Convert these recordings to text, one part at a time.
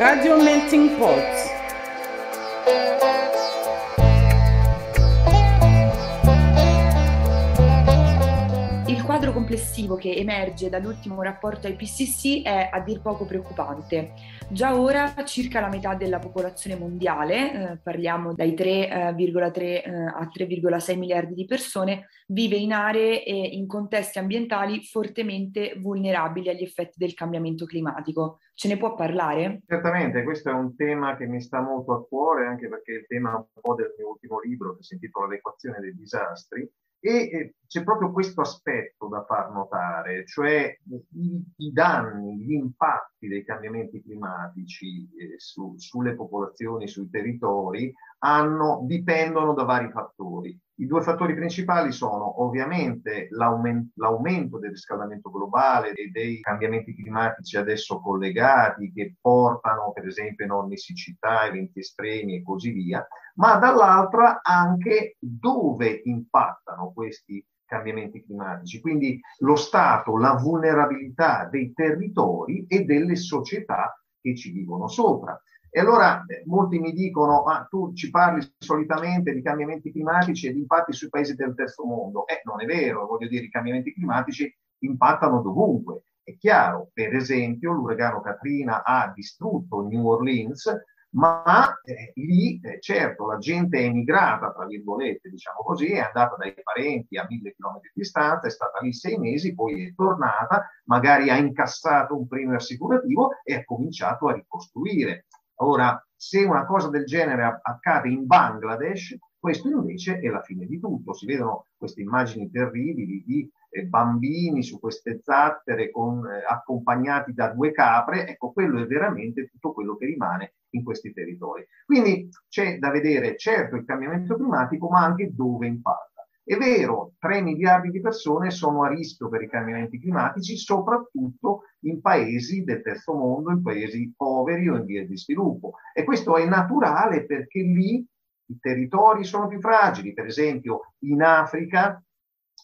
Radio Melting Pot. Complessivo che emerge dall'ultimo rapporto IPCC è a dir poco preoccupante. Già ora circa la metà della popolazione mondiale, eh, parliamo dai 3,3 eh, eh, a 3,6 miliardi di persone, vive in aree e in contesti ambientali fortemente vulnerabili agli effetti del cambiamento climatico. Ce ne può parlare? Certamente, questo è un tema che mi sta molto a cuore, anche perché è il tema un po' del mio ultimo libro che si intitola L'equazione dei disastri e c'è proprio questo aspetto da far notare, cioè i, i danni, gli impatti dei cambiamenti climatici eh, su, sulle popolazioni, sui territori, hanno, dipendono da vari fattori. I due fattori principali sono ovviamente l'aument- l'aumento del riscaldamento globale e dei cambiamenti climatici adesso collegati che portano per esempio enormi siccità, eventi estremi e così via, ma dall'altra anche dove impattano questi cambiamenti climatici, quindi lo stato, la vulnerabilità dei territori e delle società che ci vivono sopra. E allora eh, molti mi dicono, ah, tu ci parli solitamente di cambiamenti climatici e di impatti sui paesi del terzo mondo. Eh, non è vero, voglio dire, i cambiamenti climatici impattano dovunque. È chiaro, per esempio, l'uragano Katrina ha distrutto New Orleans, ma eh, lì eh, certo la gente è emigrata, tra virgolette, diciamo così, è andata dai parenti a mille chilometri di distanza, è stata lì sei mesi, poi è tornata, magari ha incassato un premio assicurativo e ha cominciato a ricostruire. Ora, se una cosa del genere accade in Bangladesh, questo invece è la fine di tutto. Si vedono queste immagini terribili di eh, bambini su queste zattere con, eh, accompagnati da due capre. Ecco, quello è veramente tutto quello che rimane in questi territori. Quindi c'è da vedere certo il cambiamento climatico, ma anche dove impatta. È vero, 3 miliardi di persone sono a rischio per i cambiamenti climatici, soprattutto in paesi del terzo mondo, in paesi poveri o in via di sviluppo. E questo è naturale perché lì i territori sono più fragili. Per esempio, in Africa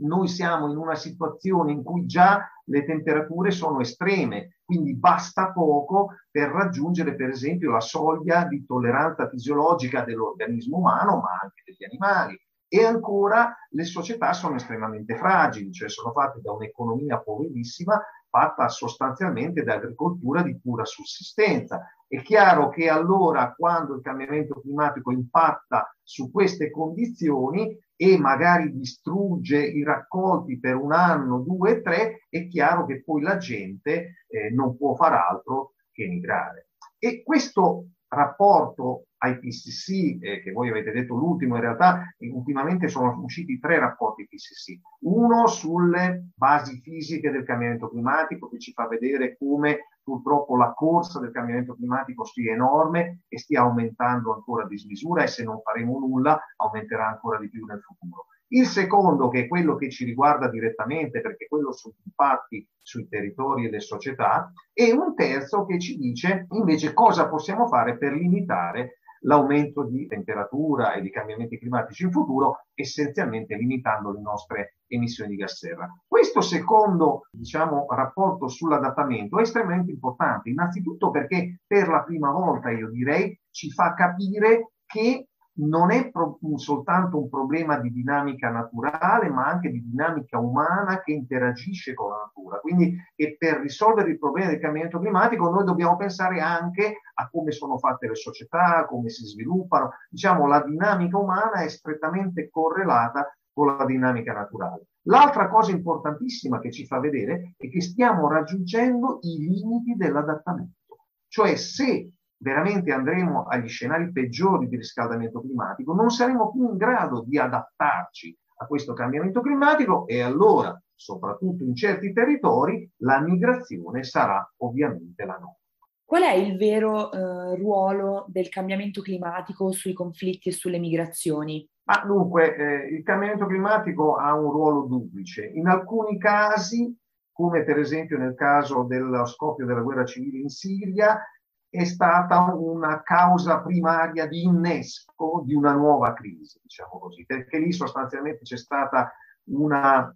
noi siamo in una situazione in cui già le temperature sono estreme, quindi basta poco per raggiungere per esempio la soglia di tolleranza fisiologica dell'organismo umano, ma anche degli animali. E ancora le società sono estremamente fragili, cioè sono fatte da un'economia poverissima fatta sostanzialmente da agricoltura di pura sussistenza. È chiaro che allora quando il cambiamento climatico impatta su queste condizioni e magari distrugge i raccolti per un anno, due, tre, è chiaro che poi la gente eh, non può far altro che emigrare. E questo rapporto IPCC, eh, che voi avete detto l'ultimo, in realtà eh, ultimamente sono usciti tre rapporti IPCC. Uno sulle basi fisiche del cambiamento climatico, che ci fa vedere come purtroppo la corsa del cambiamento climatico sia enorme e stia aumentando ancora a dismisura e se non faremo nulla aumenterà ancora di più nel futuro. Il secondo, che è quello che ci riguarda direttamente, perché quello sugli impatti sui territori e le società, e un terzo che ci dice invece cosa possiamo fare per limitare l'aumento di temperatura e di cambiamenti climatici in futuro, essenzialmente limitando le nostre emissioni di gas serra. Questo secondo diciamo, rapporto sull'adattamento è estremamente importante, innanzitutto perché per la prima volta, io direi, ci fa capire che non è pro- soltanto un problema di dinamica naturale, ma anche di dinamica umana che interagisce con la natura. Quindi che per risolvere il problema del cambiamento climatico noi dobbiamo pensare anche a come sono fatte le società, come si sviluppano. Diciamo, la dinamica umana è strettamente correlata con la dinamica naturale. L'altra cosa importantissima che ci fa vedere è che stiamo raggiungendo i limiti dell'adattamento. Cioè se veramente andremo agli scenari peggiori di riscaldamento climatico, non saremo più in grado di adattarci a questo cambiamento climatico e allora, soprattutto in certi territori, la migrazione sarà ovviamente la norma. Qual è il vero eh, ruolo del cambiamento climatico sui conflitti e sulle migrazioni? Ma dunque, eh, il cambiamento climatico ha un ruolo duplice. In alcuni casi, come per esempio nel caso dello scoppio della guerra civile in Siria, è stata una causa primaria di innesco di una nuova crisi, diciamo così, perché lì sostanzialmente c'è stata una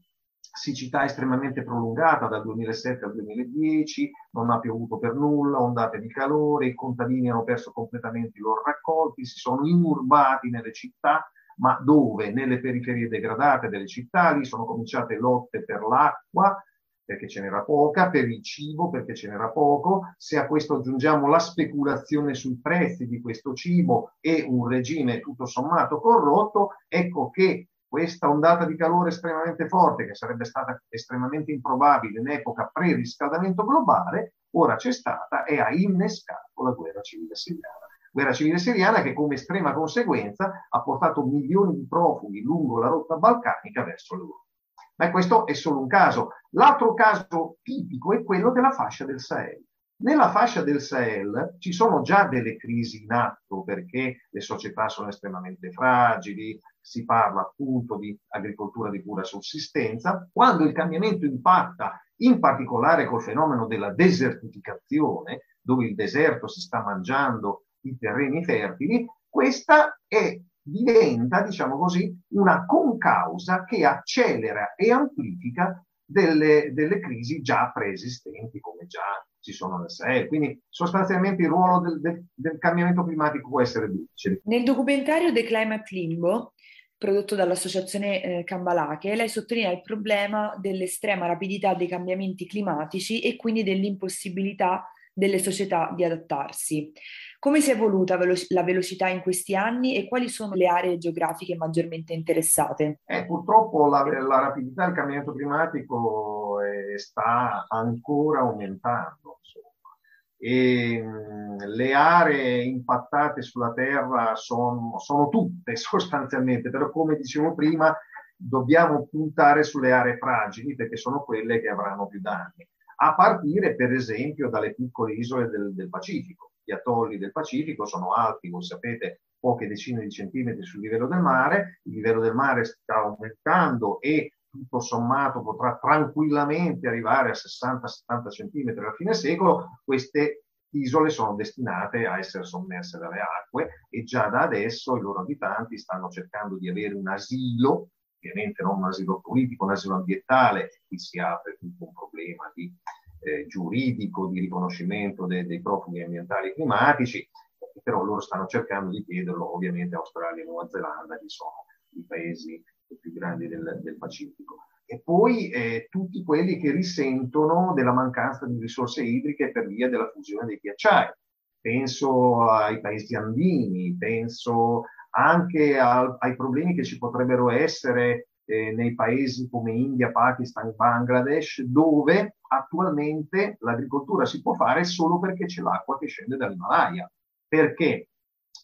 siccità estremamente prolungata dal 2007 al 2010, non ha piovuto per nulla, ondate di calore, i contadini hanno perso completamente i loro raccolti, si sono inurbati nelle città, ma dove? Nelle periferie degradate delle città, lì sono cominciate lotte per l'acqua, perché ce n'era poca, per il cibo perché ce n'era poco, se a questo aggiungiamo la speculazione sui prezzi di questo cibo e un regime tutto sommato corrotto, ecco che questa ondata di calore estremamente forte, che sarebbe stata estremamente improbabile in epoca pre-riscaldamento globale, ora c'è stata e ha innescato la guerra civile siriana. Guerra civile siriana che come estrema conseguenza ha portato milioni di profughi lungo la rotta balcanica verso l'Europa. Ma questo è solo un caso. L'altro caso tipico è quello della fascia del Sahel. Nella fascia del Sahel ci sono già delle crisi in atto perché le società sono estremamente fragili, si parla appunto di agricoltura di pura sussistenza. Quando il cambiamento impatta in particolare col fenomeno della desertificazione, dove il deserto si sta mangiando i terreni fertili, questa è diventa, diciamo così, una concausa che accelera e amplifica delle, delle crisi già preesistenti, come già ci sono nel Sahel. Quindi sostanzialmente il ruolo del, del, del cambiamento climatico può essere duplice. Nel documentario The Climate Limbo, prodotto dall'associazione eh, Cambalache, lei sottolinea il problema dell'estrema rapidità dei cambiamenti climatici e quindi dell'impossibilità delle società di adattarsi. Come si è evoluta la velocità in questi anni e quali sono le aree geografiche maggiormente interessate? Eh, purtroppo la, la, rapidità del cambiamento climatico eh, sta ancora aumentando. E, mh, le aree impattate sulla Terra sono, sono tutte sostanzialmente, però come dicevo prima dobbiamo puntare sulle aree fragili perché sono quelle che avranno più danni, a partire per esempio dalle piccole isole del, del Pacifico. Gli atolli del Pacifico sono alti, voi sapete, poche decine di centimetri sul livello del mare, il livello del mare sta aumentando e tutto sommato potrà tranquillamente arrivare a 60-70 centimetri alla fine secolo, queste isole sono destinate a essere sommerse dalle acque e già da adesso i loro abitanti stanno cercando di avere un asilo, ovviamente non un asilo politico, un asilo ambientale, qui si apre tutto un problema di eh, giuridico di riconoscimento de- dei profughi ambientali e climatici, però loro stanno cercando di chiederlo ovviamente a Australia e Nuova Zelanda, che sono i paesi più grandi del, del Pacifico. E poi eh, tutti quelli che risentono della mancanza di risorse idriche per via della fusione dei ghiacciai. Penso ai paesi andini, penso anche a, ai problemi che ci potrebbero essere eh, nei paesi come India, Pakistan, Bangladesh, dove attualmente l'agricoltura si può fare solo perché c'è l'acqua che scende dall'Himalaya. Perché?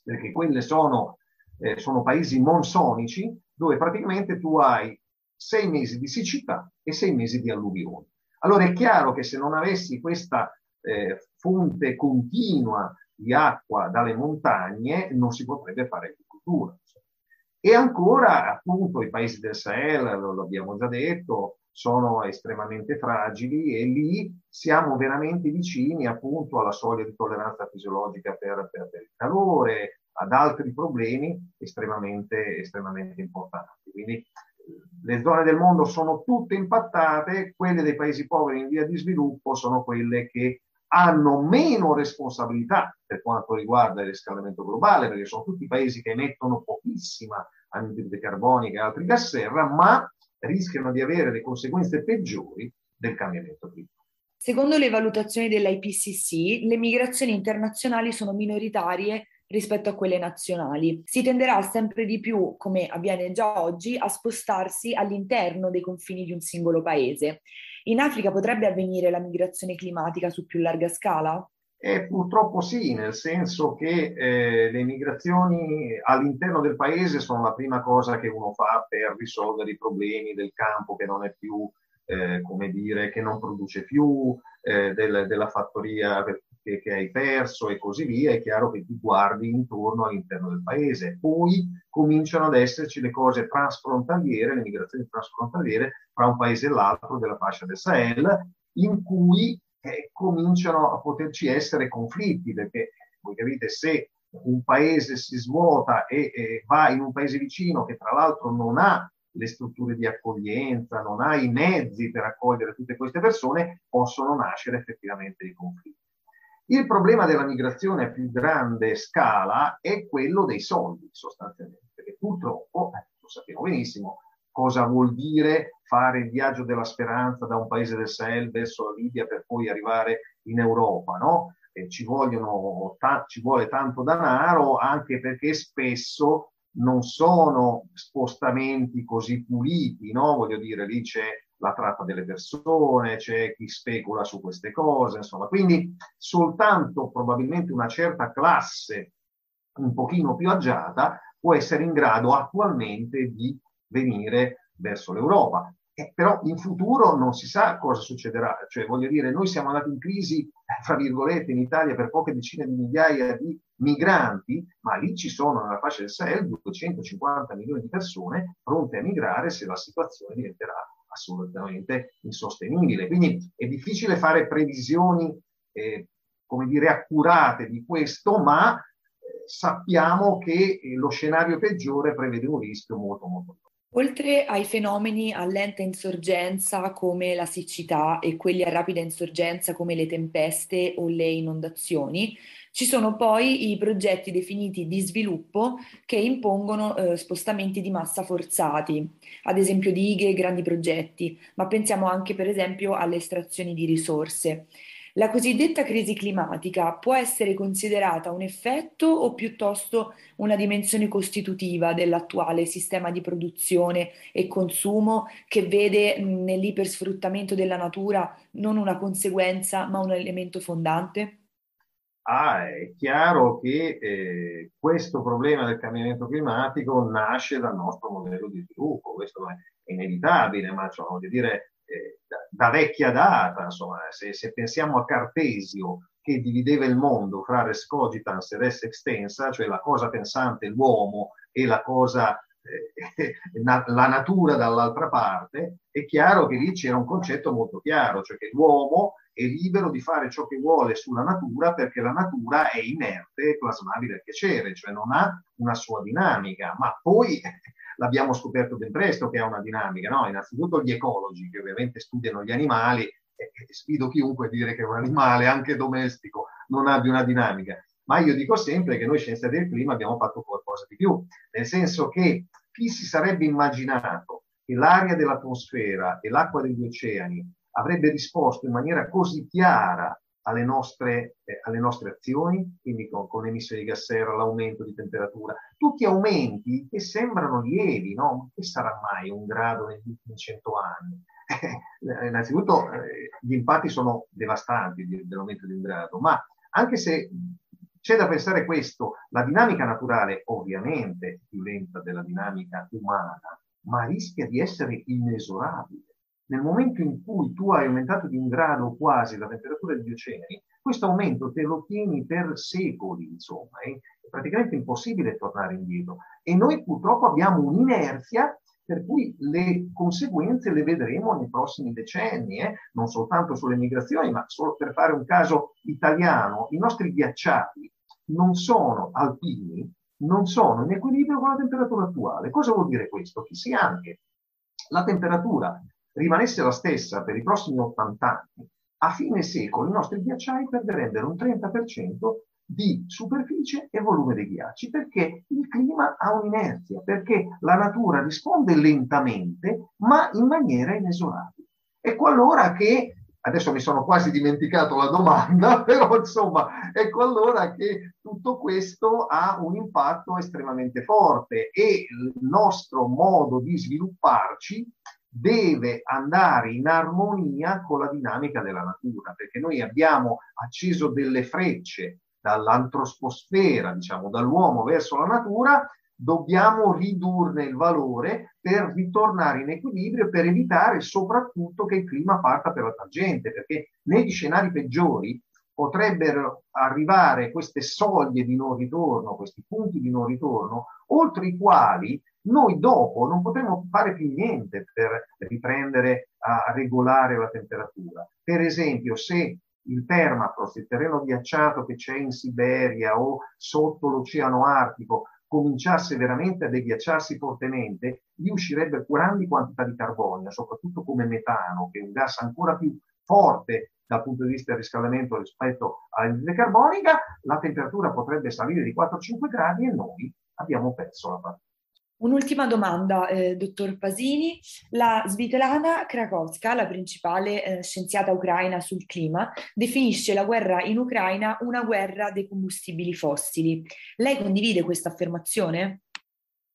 Perché quelli sono, eh, sono paesi monsonici dove praticamente tu hai sei mesi di siccità e sei mesi di alluvioni. Allora è chiaro che se non avessi questa eh, fonte continua di acqua dalle montagne non si potrebbe fare agricoltura. E ancora, appunto, i paesi del Sahel, lo, abbiamo già detto, sono estremamente fragili e lì siamo veramente vicini appunto alla soglia di tolleranza fisiologica per, per, per il calore, ad altri problemi estremamente, estremamente importanti. Quindi le zone del mondo sono tutte impattate, quelle dei paesi poveri in via di sviluppo sono quelle che hanno meno responsabilità quanto riguarda il riscaldamento globale, perché sono tutti paesi che emettono pochissima anidride carbonica e altri gas serra, ma rischiano di avere le conseguenze peggiori del cambiamento climatico. Secondo le valutazioni dell'IPCC, le migrazioni internazionali sono minoritarie rispetto a quelle nazionali. Si tenderà sempre di più, come avviene già oggi, a spostarsi all'interno dei confini di un singolo paese. In Africa potrebbe avvenire la migrazione climatica su più larga scala? Eh, purtroppo sì, nel senso che eh, le migrazioni all'interno del paese sono la prima cosa che uno fa per risolvere i problemi del campo che non è più, eh, come dire, che non produce più, eh, del, della fattoria che, che, hai perso e così via. È chiaro che ti guardi intorno all'interno del paese. Poi cominciano ad esserci le cose transfrontaliere, le migrazioni transfrontaliere fra un paese e l'altro della fascia del Sahel, in cui eh, cominciano a poterci essere conflitti, perché voi capite se un paese si svuota e, e, va in un paese vicino che tra l'altro non ha le strutture di accoglienza, non ha i mezzi per accogliere tutte queste persone, possono nascere effettivamente dei conflitti. Il problema della migrazione a più grande scala è quello dei soldi, sostanzialmente, perché purtroppo, eh, lo sappiamo benissimo, cosa vuol dire fare il viaggio della speranza da un paese del Sahel verso la Libia per poi arrivare in Europa, no? Ci, vogliono, ta- ci vuole tanto denaro anche perché spesso non sono spostamenti così puliti, no? Voglio dire, lì c'è la tratta delle persone, c'è chi specula su queste cose, insomma. Quindi soltanto probabilmente una certa classe un pochino più agiata può essere in grado attualmente di venire verso l'Europa. Eh, però in futuro non si sa cosa succederà, cioè voglio dire, noi siamo andati in crisi, fra virgolette, in Italia per poche decine di migliaia di migranti, ma lì ci sono nella fascia del Sahel 250 milioni di persone pronte a migrare se la situazione diventerà assolutamente insostenibile. Quindi è difficile fare previsioni, eh, come dire, accurate di questo, ma eh, sappiamo che lo scenario peggiore prevede un rischio molto molto alto. Oltre ai fenomeni a lenta insorgenza come la siccità e quelli a rapida insorgenza come le tempeste o le inondazioni, ci sono poi i progetti definiti di sviluppo che impongono eh, spostamenti di massa forzati, ad esempio dighe grandi progetti, ma pensiamo anche per esempio alle estrazioni di risorse. La cosiddetta crisi climatica può essere considerata un effetto o piuttosto una dimensione costitutiva dell'attuale sistema di produzione e consumo che vede nell'ipersfruttamento della natura non una conseguenza ma un elemento fondante? Ah, è chiaro che eh, questo problema del cambiamento climatico nasce dal nostro modello di sviluppo, questo è inevitabile, ma cioè, voglio dire, da, vecchia data, insomma, se, se, pensiamo a Cartesio che divideva il mondo fra res cogitans e res extensa, cioè la cosa pensante, l'uomo e la cosa eh, la natura dall'altra parte, è chiaro che lì c'era un concetto molto chiaro, cioè che l'uomo è libero di fare ciò che vuole sulla natura perché la natura è inerte e plasmabile al piacere, cioè non ha una sua dinamica, ma poi l'abbiamo scoperto ben presto che ha una dinamica, no? Innanzitutto gli ecologi che ovviamente studiano gli animali e, sfido chiunque a dire che un animale, anche domestico, non abbia una dinamica. Ma io dico sempre che noi scienziati del clima abbiamo fatto qualcosa di più, nel senso che chi si sarebbe immaginato che l'aria dell'atmosfera e l'acqua degli oceani avrebbe risposto in maniera così chiara alle nostre, eh, alle nostre azioni, quindi con, con emissioni di gas serra, l'aumento di temperatura, tutti aumenti che sembrano lievi, no? Che sarà mai un grado negli ultimi cento anni? Eh, innanzitutto eh, gli impatti sono devastanti dell'aumento di un grado, ma anche se c'è da pensare questo, la dinamica naturale ovviamente è più lenta della dinamica umana, ma rischia di essere inesorabile nel momento in cui tu hai aumentato di un grado quasi la temperatura degli oceani, questo aumento te lo tieni per secoli, insomma, è praticamente impossibile tornare indietro. E noi purtroppo abbiamo un'inerzia per cui le conseguenze le vedremo nei prossimi decenni, eh? non soltanto sulle migrazioni, ma solo per fare un caso italiano, i nostri ghiacciati non sono alpini, non sono in equilibrio con la temperatura attuale. Cosa vuol dire questo? Che se anche la temperatura rimanesse la stessa per i prossimi 80 anni, a fine secolo i nostri ghiacciai perderebbero un 30% di superficie e volume dei ghiacci, perché il clima ha un'inerzia, perché la natura risponde lentamente, ma in maniera inesorabile. Ecco allora che, adesso mi sono quasi dimenticato la domanda, però insomma, ecco allora che tutto questo ha un impatto estremamente forte e il nostro modo di svilupparci deve andare in armonia con la dinamica della natura, perché noi abbiamo acceso delle frecce dall'antrosposfera, diciamo dall'uomo verso la natura, dobbiamo ridurne il valore per ritornare in equilibrio per evitare soprattutto che il clima parta per la tangente, perché negli scenari peggiori potrebbero arrivare queste soglie di non ritorno, questi punti di non ritorno, oltre i quali noi dopo non potremo fare più niente per riprendere a regolare la temperatura. Per esempio, se il permafrost, il terreno ghiacciato che c'è in Siberia o sotto l'Oceano Artico, cominciasse veramente a deviacciarsi fortemente, lì uscirebbe grandi quantità di carbonio, soprattutto come metano, che è un gas ancora più forte dal punto di vista del riscaldamento rispetto all'anidride carbonica, la temperatura potrebbe salire di 4-5 gradi e noi abbiamo perso la partita. Un'ultima domanda, eh, dottor Pasini. La Svitlana Krakowska, la principale eh, scienziata ucraina sul clima, definisce la guerra in Ucraina una guerra dei combustibili fossili. Lei condivide questa affermazione?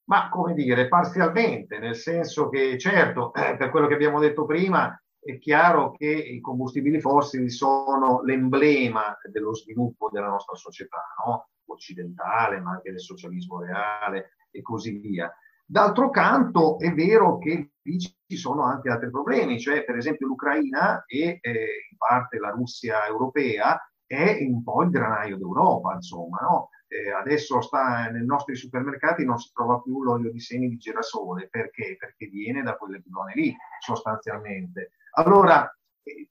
Ma come dire, parzialmente, nel senso che certo, eh, per quello che abbiamo detto prima, è chiaro che i combustibili fossili sono l'emblema dello sviluppo della nostra società, no? occidentale, ma anche del socialismo reale, e così via. D'altro canto è vero che lì ci sono anche altri problemi, cioè per esempio l'Ucraina e eh, in parte la Russia europea è un po' il granaio d'Europa, insomma, no? eh, adesso sta nei nostri supermercati non si trova più l'olio di semi di girasole, perché? Perché viene da quelle zone lì, sostanzialmente. Allora, eh,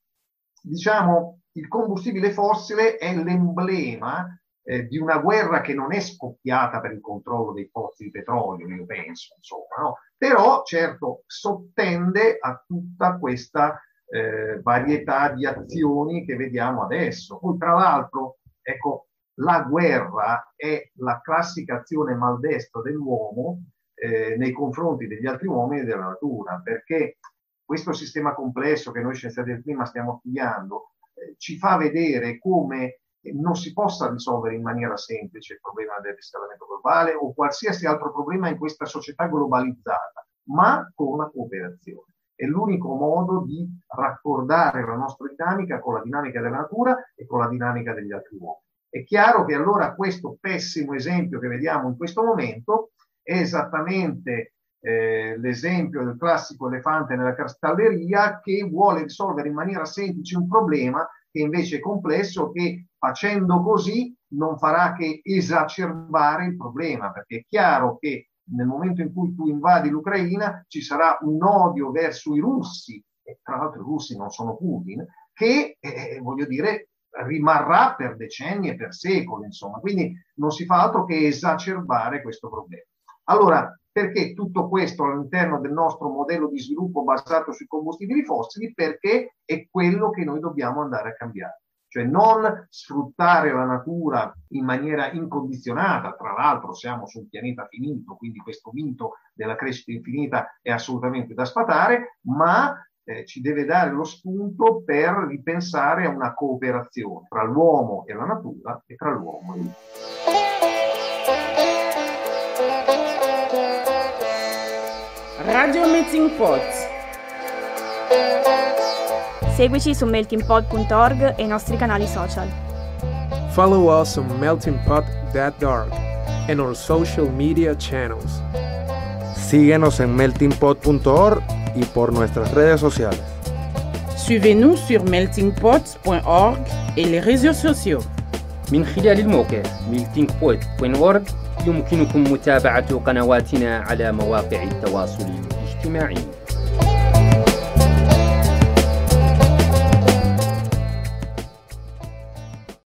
diciamo, il combustibile fossile è l'emblema eh, di una guerra che non è scoppiata per il controllo dei pozzi di petrolio, io penso, insomma, no? però certo sottende a tutta questa eh, varietà di azioni che vediamo adesso. Poi tra l'altro, ecco, la guerra è la classica azione maldestra dell'uomo eh, nei confronti degli altri uomini e della natura, perché questo sistema complesso che noi scienziati del clima stiamo studiando eh, ci fa vedere come non si possa risolvere in maniera semplice il problema del riscaldamento globale o qualsiasi altro problema in questa società globalizzata, ma con la cooperazione. È l'unico modo di raccordare la nostra dinamica con la dinamica della natura e con la dinamica degli altri uomini. È chiaro che allora questo pessimo esempio che vediamo in questo momento è esattamente eh, l'esempio del classico elefante nella cristalleria che vuole risolvere in maniera semplice un problema che invece è complesso, che facendo così non farà che esacerbare il problema, perché è chiaro che nel momento in cui tu invadi l'Ucraina ci sarà un odio verso i russi, e tra l'altro i russi non sono Putin, che, eh, voglio dire, rimarrà per decenni e per secoli, insomma. Quindi non si fa altro che esacerbare questo problema. Allora, perché tutto questo all'interno del nostro modello di sviluppo basato sui combustibili fossili? Perché è quello che noi dobbiamo andare a cambiare. Cioè non sfruttare la natura in maniera incondizionata, tra l'altro siamo su un pianeta finito, quindi questo mito della crescita infinita è assolutamente da sfatare, ma eh, ci deve dare lo spunto per ripensare a una cooperazione tra l'uomo e la natura e tra l'uomo e l'uomo. Radio Melting Pot. Seguici su meltingpot.org e i nostri canali social. Follow us on meltingpot.org and our social media channels. Síguenos en meltingpot.org y por nuestras redes sociales. Suivez-nous sur meltingpot.org et les réseaux sociaux. من خلال الموقع meltingpot.org يمكنكم متابعة قنواتنا على مواقع التواصل الاجتماعي.